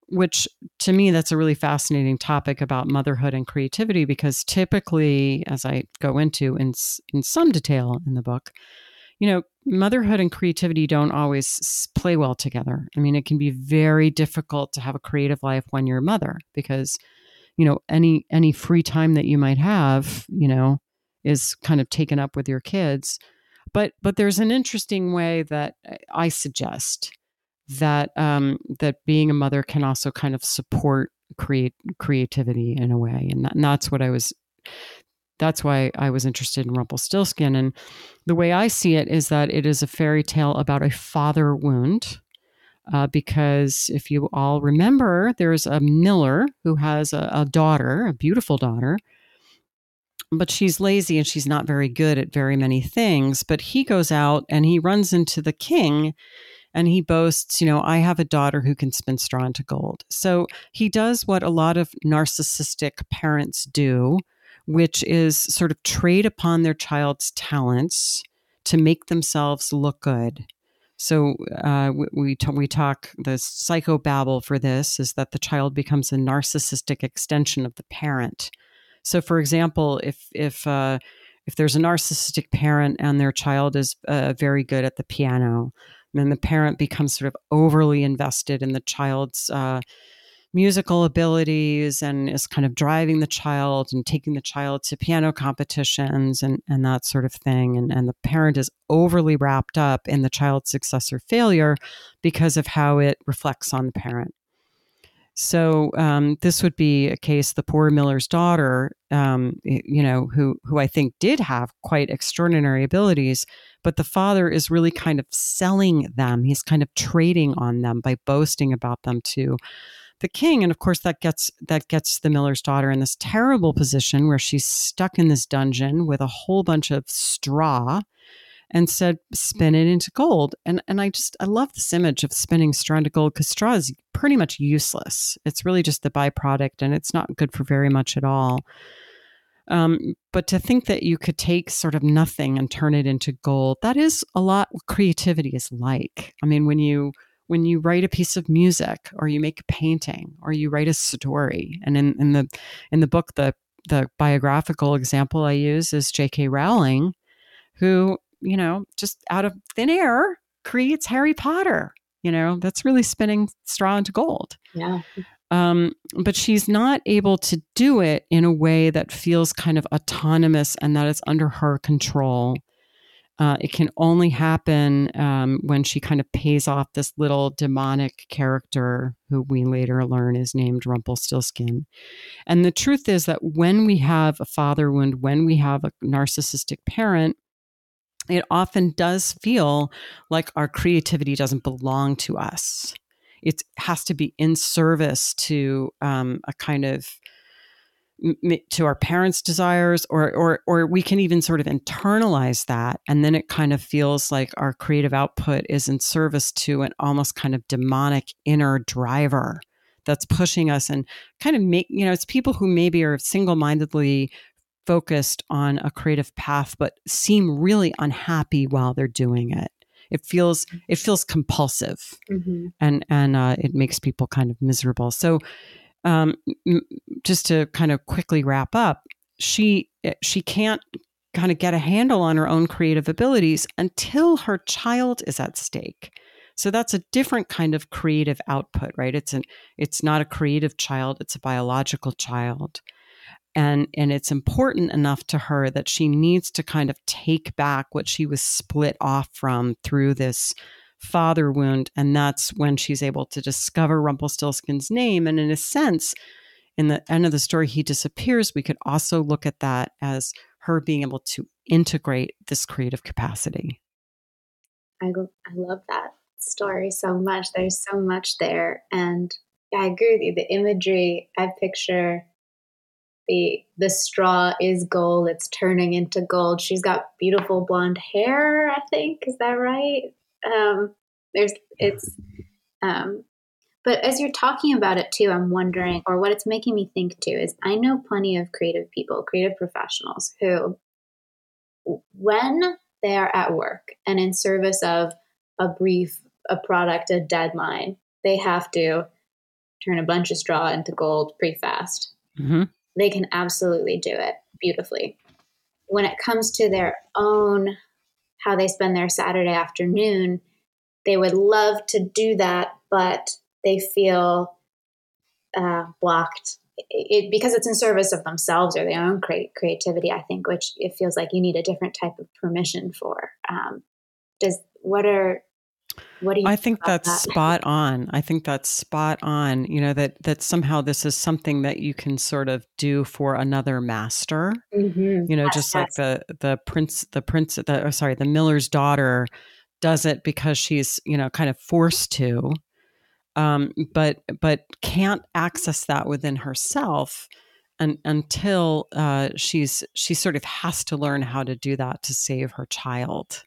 which to me that's a really fascinating topic about motherhood and creativity because typically, as I go into in in some detail in the book, you know, motherhood and creativity don't always play well together. I mean, it can be very difficult to have a creative life when you're a mother because, you know, any any free time that you might have, you know, is kind of taken up with your kids. But but there's an interesting way that I suggest that um, that being a mother can also kind of support create creativity in a way, and, that, and that's what I was that's why I was interested in Rumpelstiltskin. And the way I see it is that it is a fairy tale about a father wound. Uh, because if you all remember, there's a miller who has a, a daughter, a beautiful daughter, but she's lazy and she's not very good at very many things. But he goes out and he runs into the king and he boasts, you know, I have a daughter who can spin straw into gold. So he does what a lot of narcissistic parents do which is sort of trade upon their child's talents to make themselves look good. So uh, we t- we talk the psychobabble for this is that the child becomes a narcissistic extension of the parent. So, for example, if if uh, if there's a narcissistic parent and their child is uh, very good at the piano, then the parent becomes sort of overly invested in the child's uh, musical abilities and is kind of driving the child and taking the child to piano competitions and, and that sort of thing. And, and the parent is overly wrapped up in the child's success or failure because of how it reflects on the parent. So um, this would be a case. The poor miller's daughter, um, you know, who who I think did have quite extraordinary abilities, but the father is really kind of selling them. He's kind of trading on them by boasting about them to the king and of course that gets that gets the miller's daughter in this terrible position where she's stuck in this dungeon with a whole bunch of straw and said spin it into gold. And and i just i love this image of spinning straw into gold because straw is pretty much useless. It's really just the byproduct and it's not good for very much at all. Um, but to think that you could take sort of nothing and turn it into gold that is a lot what creativity is like. I mean when you when you write a piece of music or you make a painting or you write a story and in, in the in the book the the biographical example i use is j.k rowling who you know just out of thin air creates harry potter you know that's really spinning straw into gold. Yeah. Um, but she's not able to do it in a way that feels kind of autonomous and that it's under her control uh, it can only happen um, when she kind of pays off this little demonic character who we later learn is named Rumpelstiltskin. And the truth is that when we have a father wound, when we have a narcissistic parent, it often does feel like our creativity doesn't belong to us. It has to be in service to um, a kind of to our parents' desires, or or or we can even sort of internalize that, and then it kind of feels like our creative output is in service to an almost kind of demonic inner driver that's pushing us and kind of make you know it's people who maybe are single-mindedly focused on a creative path but seem really unhappy while they're doing it it feels it feels compulsive mm-hmm. and and uh, it makes people kind of miserable so um, just to kind of quickly wrap up she eh, she can't kind of get a handle on her own creative abilities until her child is at stake so that's a different kind of creative output, right? It's an it's not a creative child, it's a biological child. And and it's important enough to her that she needs to kind of take back what she was split off from through this father wound and that's when she's able to discover Rumpelstiltskin's name and in a sense in the end of the story he disappears we could also look at that as her being able to integrate this creative capacity I, I love that story so much. There's so much there. And I agree with you. The imagery, I picture the the straw is gold. It's turning into gold. She's got beautiful blonde hair, I think. Is that right? Um, there's it's um, but as you're talking about it too, I'm wondering, or what it's making me think too, is I know plenty of creative people, creative professionals who, when they are at work and in service of a brief a product a deadline, they have to turn a bunch of straw into gold pretty fast. Mm-hmm. They can absolutely do it beautifully. When it comes to their own, how they spend their Saturday afternoon, they would love to do that, but they feel uh, blocked it, because it's in service of themselves or their own cre- creativity. I think, which it feels like you need a different type of permission for. Um, does what are what do you I think that's that? spot on. I think that's spot on. You know that that somehow this is something that you can sort of do for another master. Mm-hmm. You know, yes, just yes. like the the prince, the prince, the oh, sorry, the miller's daughter does it because she's you know kind of forced to, um, but but can't access that within herself. And, until uh, she's she sort of has to learn how to do that to save her child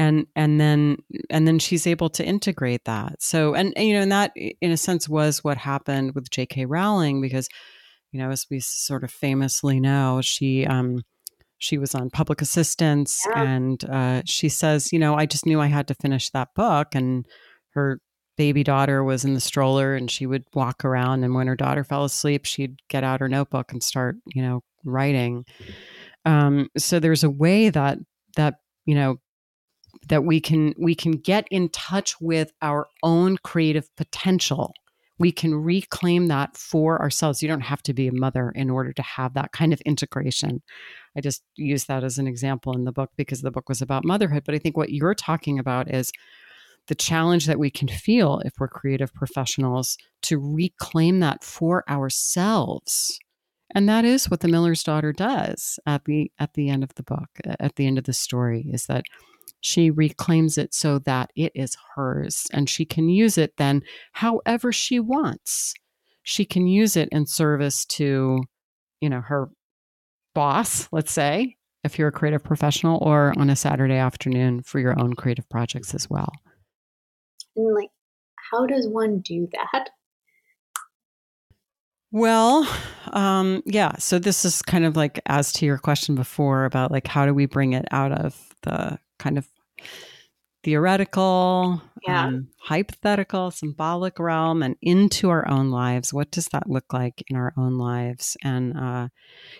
and and then and then she's able to integrate that so and, and, you know and that in a sense was what happened with jk rowling because you know as we sort of famously know she um she was on public assistance yeah. and uh, she says you know i just knew i had to finish that book and her baby daughter was in the stroller and she would walk around and when her daughter fell asleep she'd get out her notebook and start you know writing um, so there's a way that that you know that we can we can get in touch with our own creative potential. We can reclaim that for ourselves. You don't have to be a mother in order to have that kind of integration. I just use that as an example in the book because the book was about motherhood but i think what you're talking about is the challenge that we can feel if we're creative professionals to reclaim that for ourselves. And that is what the miller's daughter does at the at the end of the book at the end of the story is that she reclaims it so that it is hers and she can use it then however she wants. She can use it in service to, you know, her boss, let's say, if you're a creative professional, or on a Saturday afternoon for your own creative projects as well. And like, how does one do that? Well, um, yeah. So this is kind of like as to your question before about like how do we bring it out of the kind of theoretical, yeah. um, hypothetical, symbolic realm and into our own lives. What does that look like in our own lives? And uh,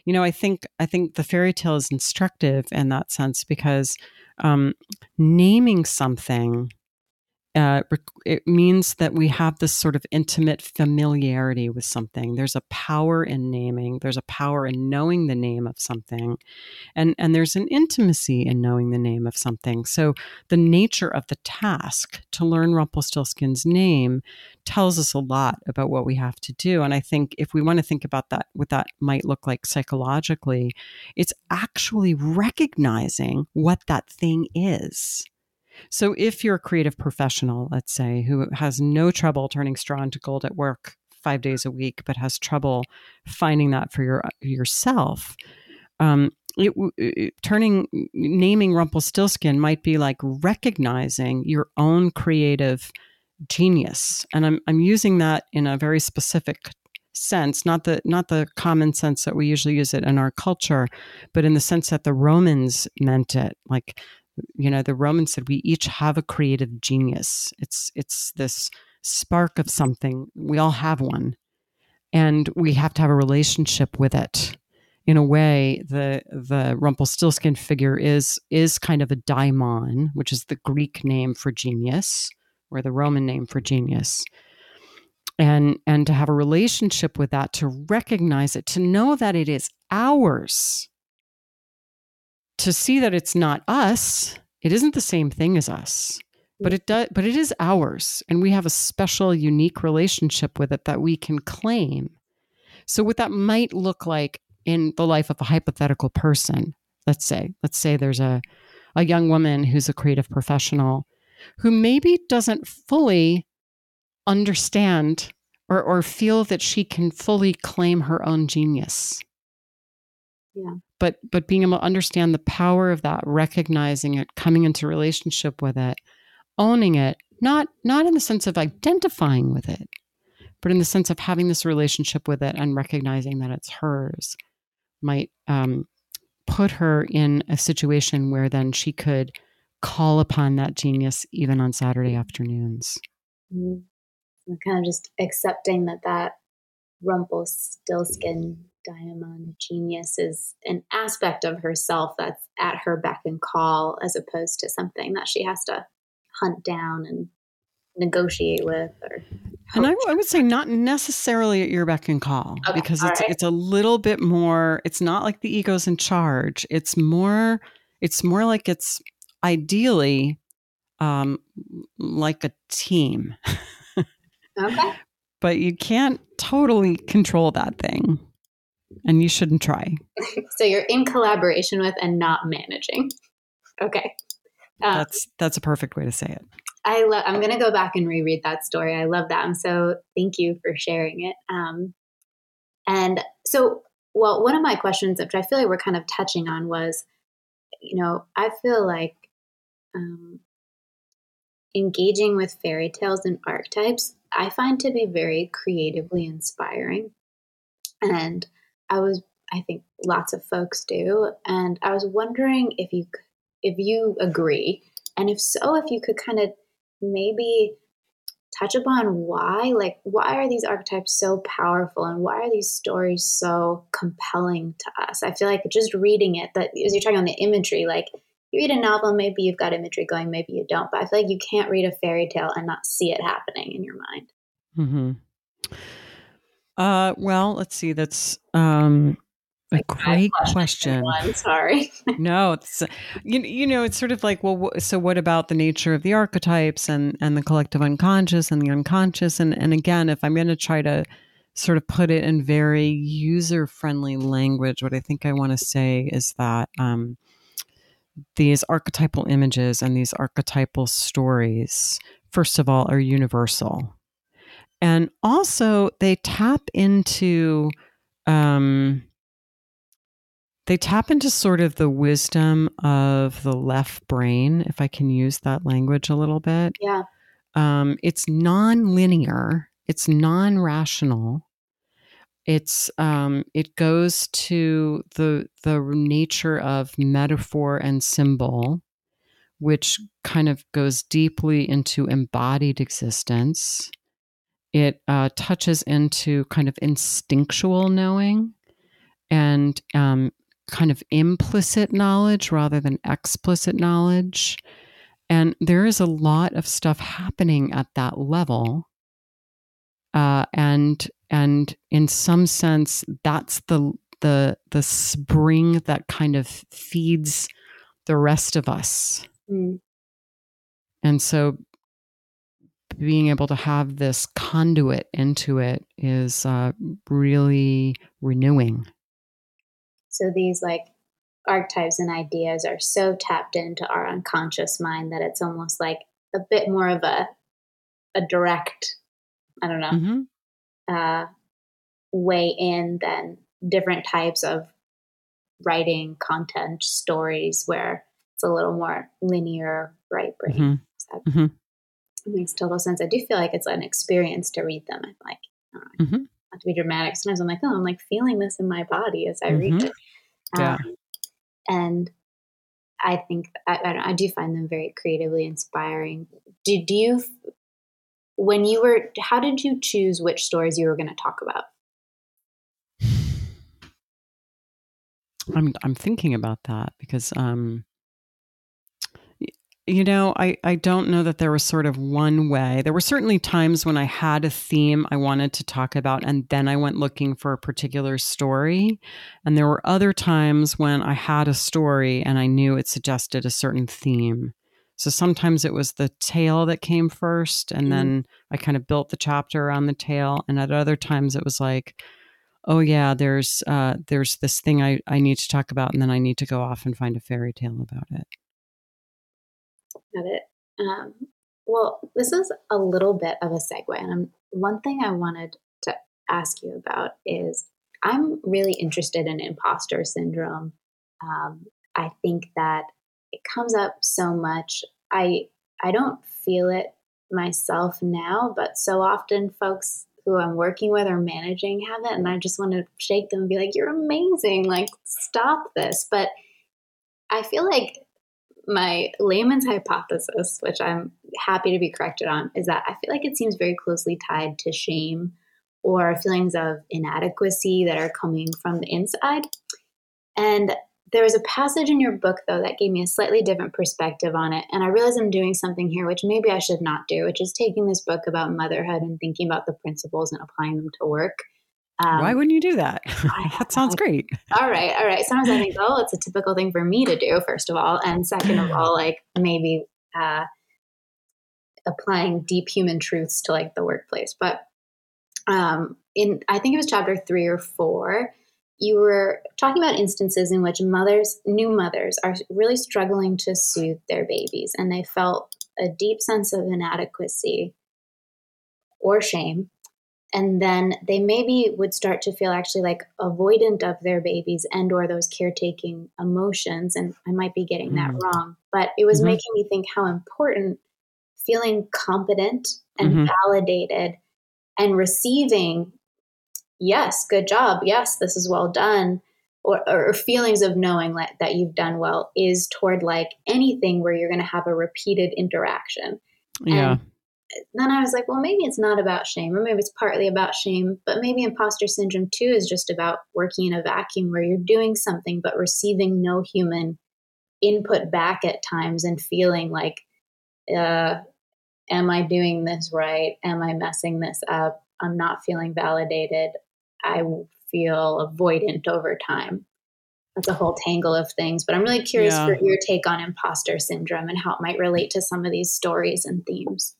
you know, I think I think the fairy tale is instructive in that sense because um, naming something uh, it means that we have this sort of intimate familiarity with something. There's a power in naming. There's a power in knowing the name of something, and and there's an intimacy in knowing the name of something. So the nature of the task to learn Rumpelstiltskin's name tells us a lot about what we have to do. And I think if we want to think about that, what that might look like psychologically, it's actually recognizing what that thing is so if you're a creative professional, let's say, who has no trouble turning straw into gold at work five days a week, but has trouble finding that for your yourself, um, it, it, turning naming Rumpelstiltskin might be like recognizing your own creative genius, and I'm I'm using that in a very specific sense not the not the common sense that we usually use it in our culture but in the sense that the romans meant it. Like you know the romans said we each have a creative genius. It's it's this spark of something. We all have one and we have to have a relationship with it in a way the the rumpelstiltskin figure is is kind of a daimon which is the greek name for genius or the roman name for genius. And and to have a relationship with that to recognize it to know that it is ours to see that it's not us, it isn't the same thing as us. But it does but it is ours and we have a special unique relationship with it that we can claim. So what that might look like in the life of a hypothetical person, let's say, let's say there's a a young woman who's a creative professional who maybe doesn't fully understand or, or feel that she can fully claim her own genius. Yeah but but being able to understand the power of that recognizing it coming into relationship with it owning it not not in the sense of identifying with it but in the sense of having this relationship with it and recognizing that it's hers might um, put her in a situation where then she could call upon that genius even on saturday afternoons mm-hmm. kind of just accepting that that rumpelstiltskin Daimon genius is an aspect of herself that's at her beck and call as opposed to something that she has to hunt down and negotiate with or and I, I, would say not necessarily at your beck and call okay, because it's right. it's a little bit more it's not like the ego's in charge. It's more it's more like it's ideally um like a team. Okay. But you can't totally control that thing and you shouldn't try. so you're in collaboration with and not managing. Okay. Um, that's that's a perfect way to say it. I love. I'm going to go back and reread that story. I love that. I'm so thank you for sharing it. Um, and so, well, one of my questions, which I feel like we're kind of touching on, was, you know, I feel like um, engaging with fairy tales and archetypes, I find to be very creatively inspiring. And I was, I think lots of folks do, and I was wondering if you if you agree, and if so, if you could kind of maybe touch upon why like why are these archetypes so powerful and why are these stories so compelling to us i feel like just reading it that as you're talking on the imagery like you read a novel maybe you've got imagery going maybe you don't but i feel like you can't read a fairy tale and not see it happening in your mind mm-hmm. Uh, well, let's see. That's um, a great question. One, sorry. no, it's you, you know it's sort of like well, so what about the nature of the archetypes and and the collective unconscious and the unconscious and and again, if I'm going to try to sort of put it in very user friendly language, what I think I want to say is that um, these archetypal images and these archetypal stories, first of all, are universal and also they tap into um, they tap into sort of the wisdom of the left brain if i can use that language a little bit. Yeah. Um, it's non-linear it's non-rational. It's um, it goes to the the nature of metaphor and symbol which kind of goes deeply into embodied existence it uh, touches into kind of instinctual knowing and um, kind of implicit knowledge rather than explicit knowledge. and there is a lot of stuff happening at that level uh, and and in some sense that's the the the spring that kind of feeds the rest of us mm. and so being able to have this conduit into it is uh, really renewing so these like archetypes and ideas are so tapped into our unconscious mind that it's almost like a bit more of a a direct i don't know mm-hmm. uh, way in than different types of writing content stories where it's a little more linear right brain mm-hmm. mm-hmm. Makes total sense i do feel like it's an experience to read them i'm like mm-hmm. not to be dramatic sometimes i'm like oh i'm like feeling this in my body as i read mm-hmm. it yeah. Um, and I think I, I, do find them very creatively inspiring. Do you, when you were, how did you choose which stories you were going to talk about? I'm I'm thinking about that because um, you know, I, I don't know that there was sort of one way. There were certainly times when I had a theme I wanted to talk about, and then I went looking for a particular story. And there were other times when I had a story and I knew it suggested a certain theme. So sometimes it was the tale that came first, and mm. then I kind of built the chapter around the tale. And at other times it was like, oh yeah, there's uh, there's this thing I, I need to talk about, and then I need to go off and find a fairy tale about it at it. Um, well, this is a little bit of a segue, and I'm, one thing I wanted to ask you about is I'm really interested in imposter syndrome. Um, I think that it comes up so much. I I don't feel it myself now, but so often folks who I'm working with or managing have it, and I just want to shake them and be like, "You're amazing! Like, stop this!" But I feel like my layman's hypothesis, which I'm happy to be corrected on, is that I feel like it seems very closely tied to shame or feelings of inadequacy that are coming from the inside. And there was a passage in your book, though, that gave me a slightly different perspective on it. And I realize I'm doing something here which maybe I should not do, which is taking this book about motherhood and thinking about the principles and applying them to work um, Why wouldn't you do that? that sounds great. All right, all right. Sometimes I think, oh, it's a typical thing for me to do, first of all, and second of all, like maybe uh, applying deep human truths to like the workplace. But um, in I think it was chapter three or four, you were talking about instances in which mothers, new mothers, are really struggling to soothe their babies, and they felt a deep sense of inadequacy or shame and then they maybe would start to feel actually like avoidant of their babies and or those caretaking emotions and i might be getting that mm. wrong but it was mm-hmm. making me think how important feeling competent and mm-hmm. validated and receiving yes good job yes this is well done or, or feelings of knowing that, that you've done well is toward like anything where you're going to have a repeated interaction yeah and then I was like, well, maybe it's not about shame, or maybe it's partly about shame, but maybe imposter syndrome too is just about working in a vacuum where you're doing something but receiving no human input back at times and feeling like, uh, am I doing this right? Am I messing this up? I'm not feeling validated. I feel avoidant over time. That's a whole tangle of things, but I'm really curious yeah. for your take on imposter syndrome and how it might relate to some of these stories and themes.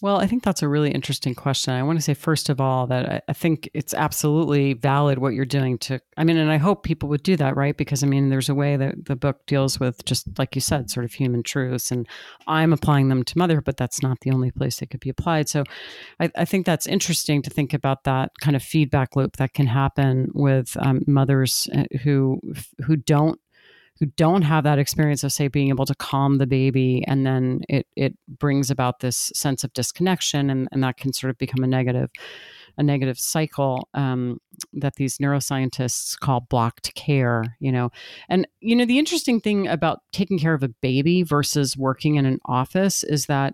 Well, I think that's a really interesting question. I want to say, first of all, that I, I, think it's absolutely valid what you're doing to, I mean, and I hope people would do that, right? Because, I mean, there's a way that the book deals with just, like you said, sort of human truths. And I'm applying them to mother, but that's not the only place they could be applied. So I, I think that's interesting to think about that kind of feedback loop that can happen with um, mothers uh, who, who don't who don't have that experience of say being able to calm the baby and then it it brings about this sense of disconnection and, and that can sort of become a negative a negative cycle um, that these neuroscientists call blocked care you know? And you know the interesting thing about taking care of a baby versus working in an office is that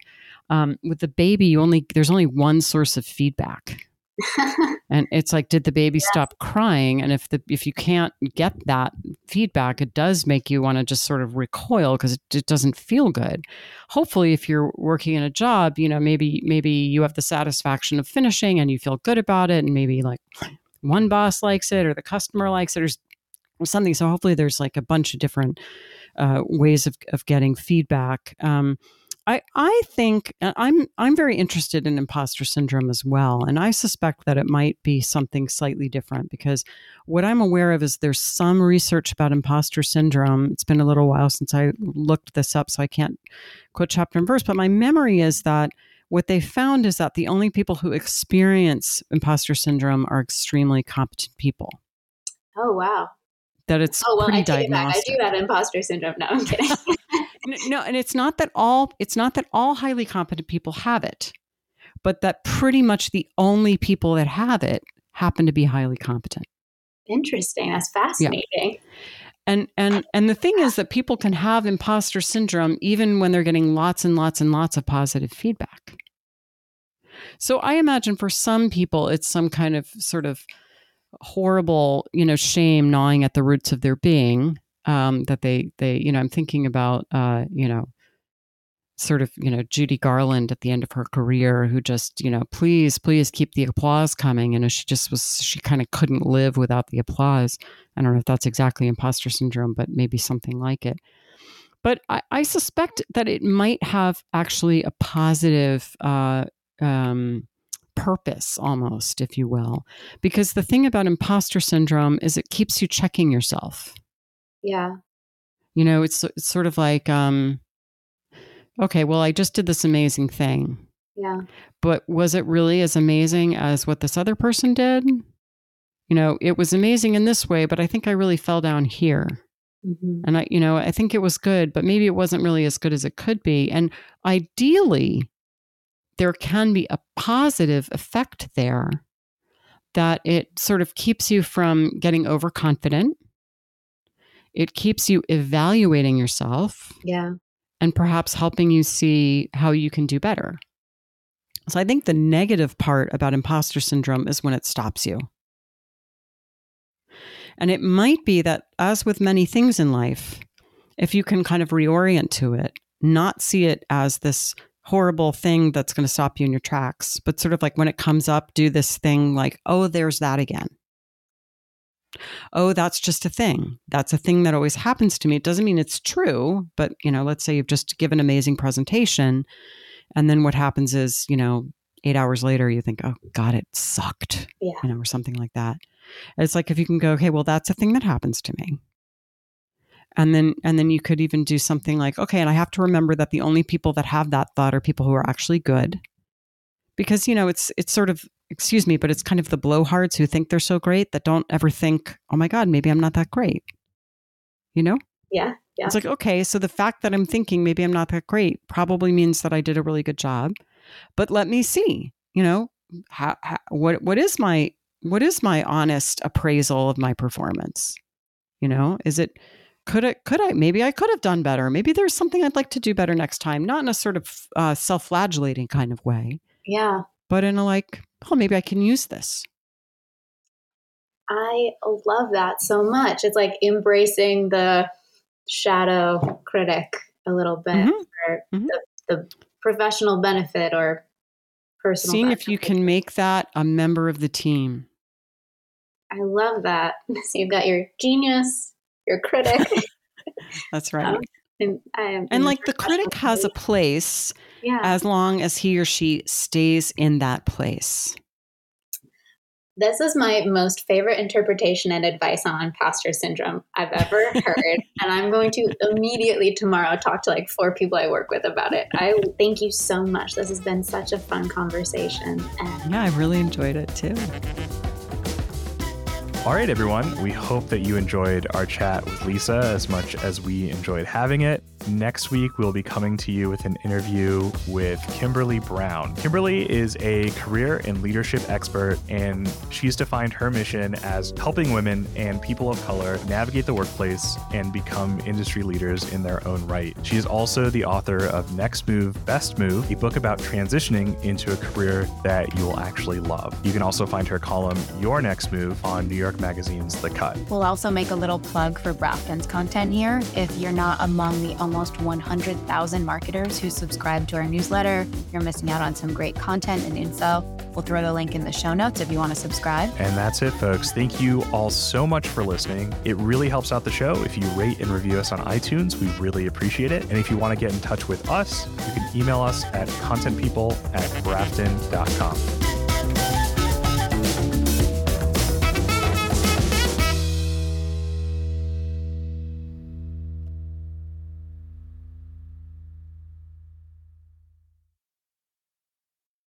um, with the baby you only there's only one source of feedback and it's like did the baby yes. stop crying? And if the if you can't get that feedback it does make you want to just sort of recoil because it, it, doesn't feel good. Hopefully if you're working in a job you know maybe maybe you have the satisfaction of finishing and you feel good about it and maybe like one boss likes it or the customer likes it or something. So hopefully there's like a bunch of different uh, ways of, of getting feedback. Um, I, I think uh, I'm I'm very interested in imposter syndrome as well, and I suspect that it might be something slightly different because what I'm aware of is there's some research about imposter syndrome. It's been a little while since I looked this up, so I can't quote chapter and verse, but my memory is that what they found is that the only people who experience imposter syndrome are extremely competent people. Oh wow! That it's oh well, I take it back. I do have imposter syndrome. No, I'm kidding. no, and it's not that all it's not that all highly competent people have it, but that pretty much the only people that have it happen to be highly competent. Interesting. That's fascinating. Yeah. And and and the thing is that people can have imposter syndrome even when they're getting lots and lots and lots of positive feedback. So I imagine for some people it's some kind of sort of horrible, you know, shame gnawing at the roots of their being um, that they they you know I'm thinking about uh, you know sort of you know Judy Garland at the end of her career who just you know please please keep the applause coming. You know she just was she kind of couldn't live without the applause. I don't know if that's exactly imposter syndrome but maybe something like it. But I, I suspect that it might have actually a positive uh, um, purpose almost if you will. Because the thing about imposter syndrome is it keeps you checking yourself yeah. You know, it's, it's sort of like, um, okay, well, I just did this amazing thing. Yeah. But was it really as amazing as what this other person did? You know, it was amazing in this way, but I think I really fell down here. Mm-hmm. And I, you know, I think it was good, but maybe it wasn't really as good as it could be. And ideally, there can be a positive effect there that it sort of keeps you from getting overconfident it keeps you evaluating yourself. Yeah. And perhaps helping you see how you can do better. So I think the negative part about imposter syndrome is when it stops you. And it might be that, as with many things in life, if you can kind of reorient to it, not see it as this horrible thing that's going to stop you in your tracks, but sort of like when it comes up, do this thing like, oh, there's that again oh, that's just a thing. That's a thing that always happens to me. It doesn't mean it's true, but you know, let's say you've just given an amazing presentation and then what happens is, you know, 8 hours later you think, "Oh god, it sucked." Yeah. You know, or something like that. It's like if you can go, "Okay, well that's a thing that happens to me." And then and then you could even do something like, "Okay, and I have to remember that the only people that have that thought are people who are actually good." Because, you know, it's it's sort of excuse me, but it's kind of the blowhards who think they're so great that don't ever think, oh my God, maybe I'm not that great. You know? Yeah. Yeah. It's like, okay, so the fact that I'm thinking maybe I'm not that great probably means that I did a really good job. But let me see, you know, how, how, what what is my what is my honest appraisal of my performance? You know, is it could I could I maybe I could have done better. Maybe there's something I'd like to do better next time, not in a sort of uh, self-flagellating kind of way. Yeah. But in a like, oh, maybe I can use this. I love that so much. It's like embracing the shadow critic a little bit mm-hmm. for mm-hmm. The, the, professional benefit or personal. Seeing benefit. if you can make that a member of the team. I love that. So you've got your genius, your critic. That's right. Um, Um, and, and like the critic has a place yeah. as long as he or she stays in that place. This is my most favorite interpretation and advice on imposter syndrome I've ever heard. and I'm going to immediately tomorrow talk to like four people I work with about it. I thank you so much. This has been such a fun conversation. And yeah, I really enjoyed it too. All right, everyone. We hope that you enjoyed our chat with Lisa as much as we enjoyed having it. Next week we'll be coming to you with an interview with Kimberly Brown. Kimberly is a career and leadership expert, and she's defined her mission as helping women and people of color navigate the workplace and become industry leaders in their own right. She's also the author of Next Move, Best Move, a book about transitioning into a career that you will actually love. You can also find her column, Your Next Move, on New York Magazine's The Cut. We'll also make a little plug for Brafton's content here. If you're not among the almost 100,000 marketers who subscribe to our newsletter, you're missing out on some great content and info. We'll throw the link in the show notes if you want to subscribe. And that's it, folks. Thank you all so much for listening. It really helps out the show if you rate and review us on iTunes. We really appreciate it. And if you want to get in touch with us, you can email us at contentpeople at brafton.com.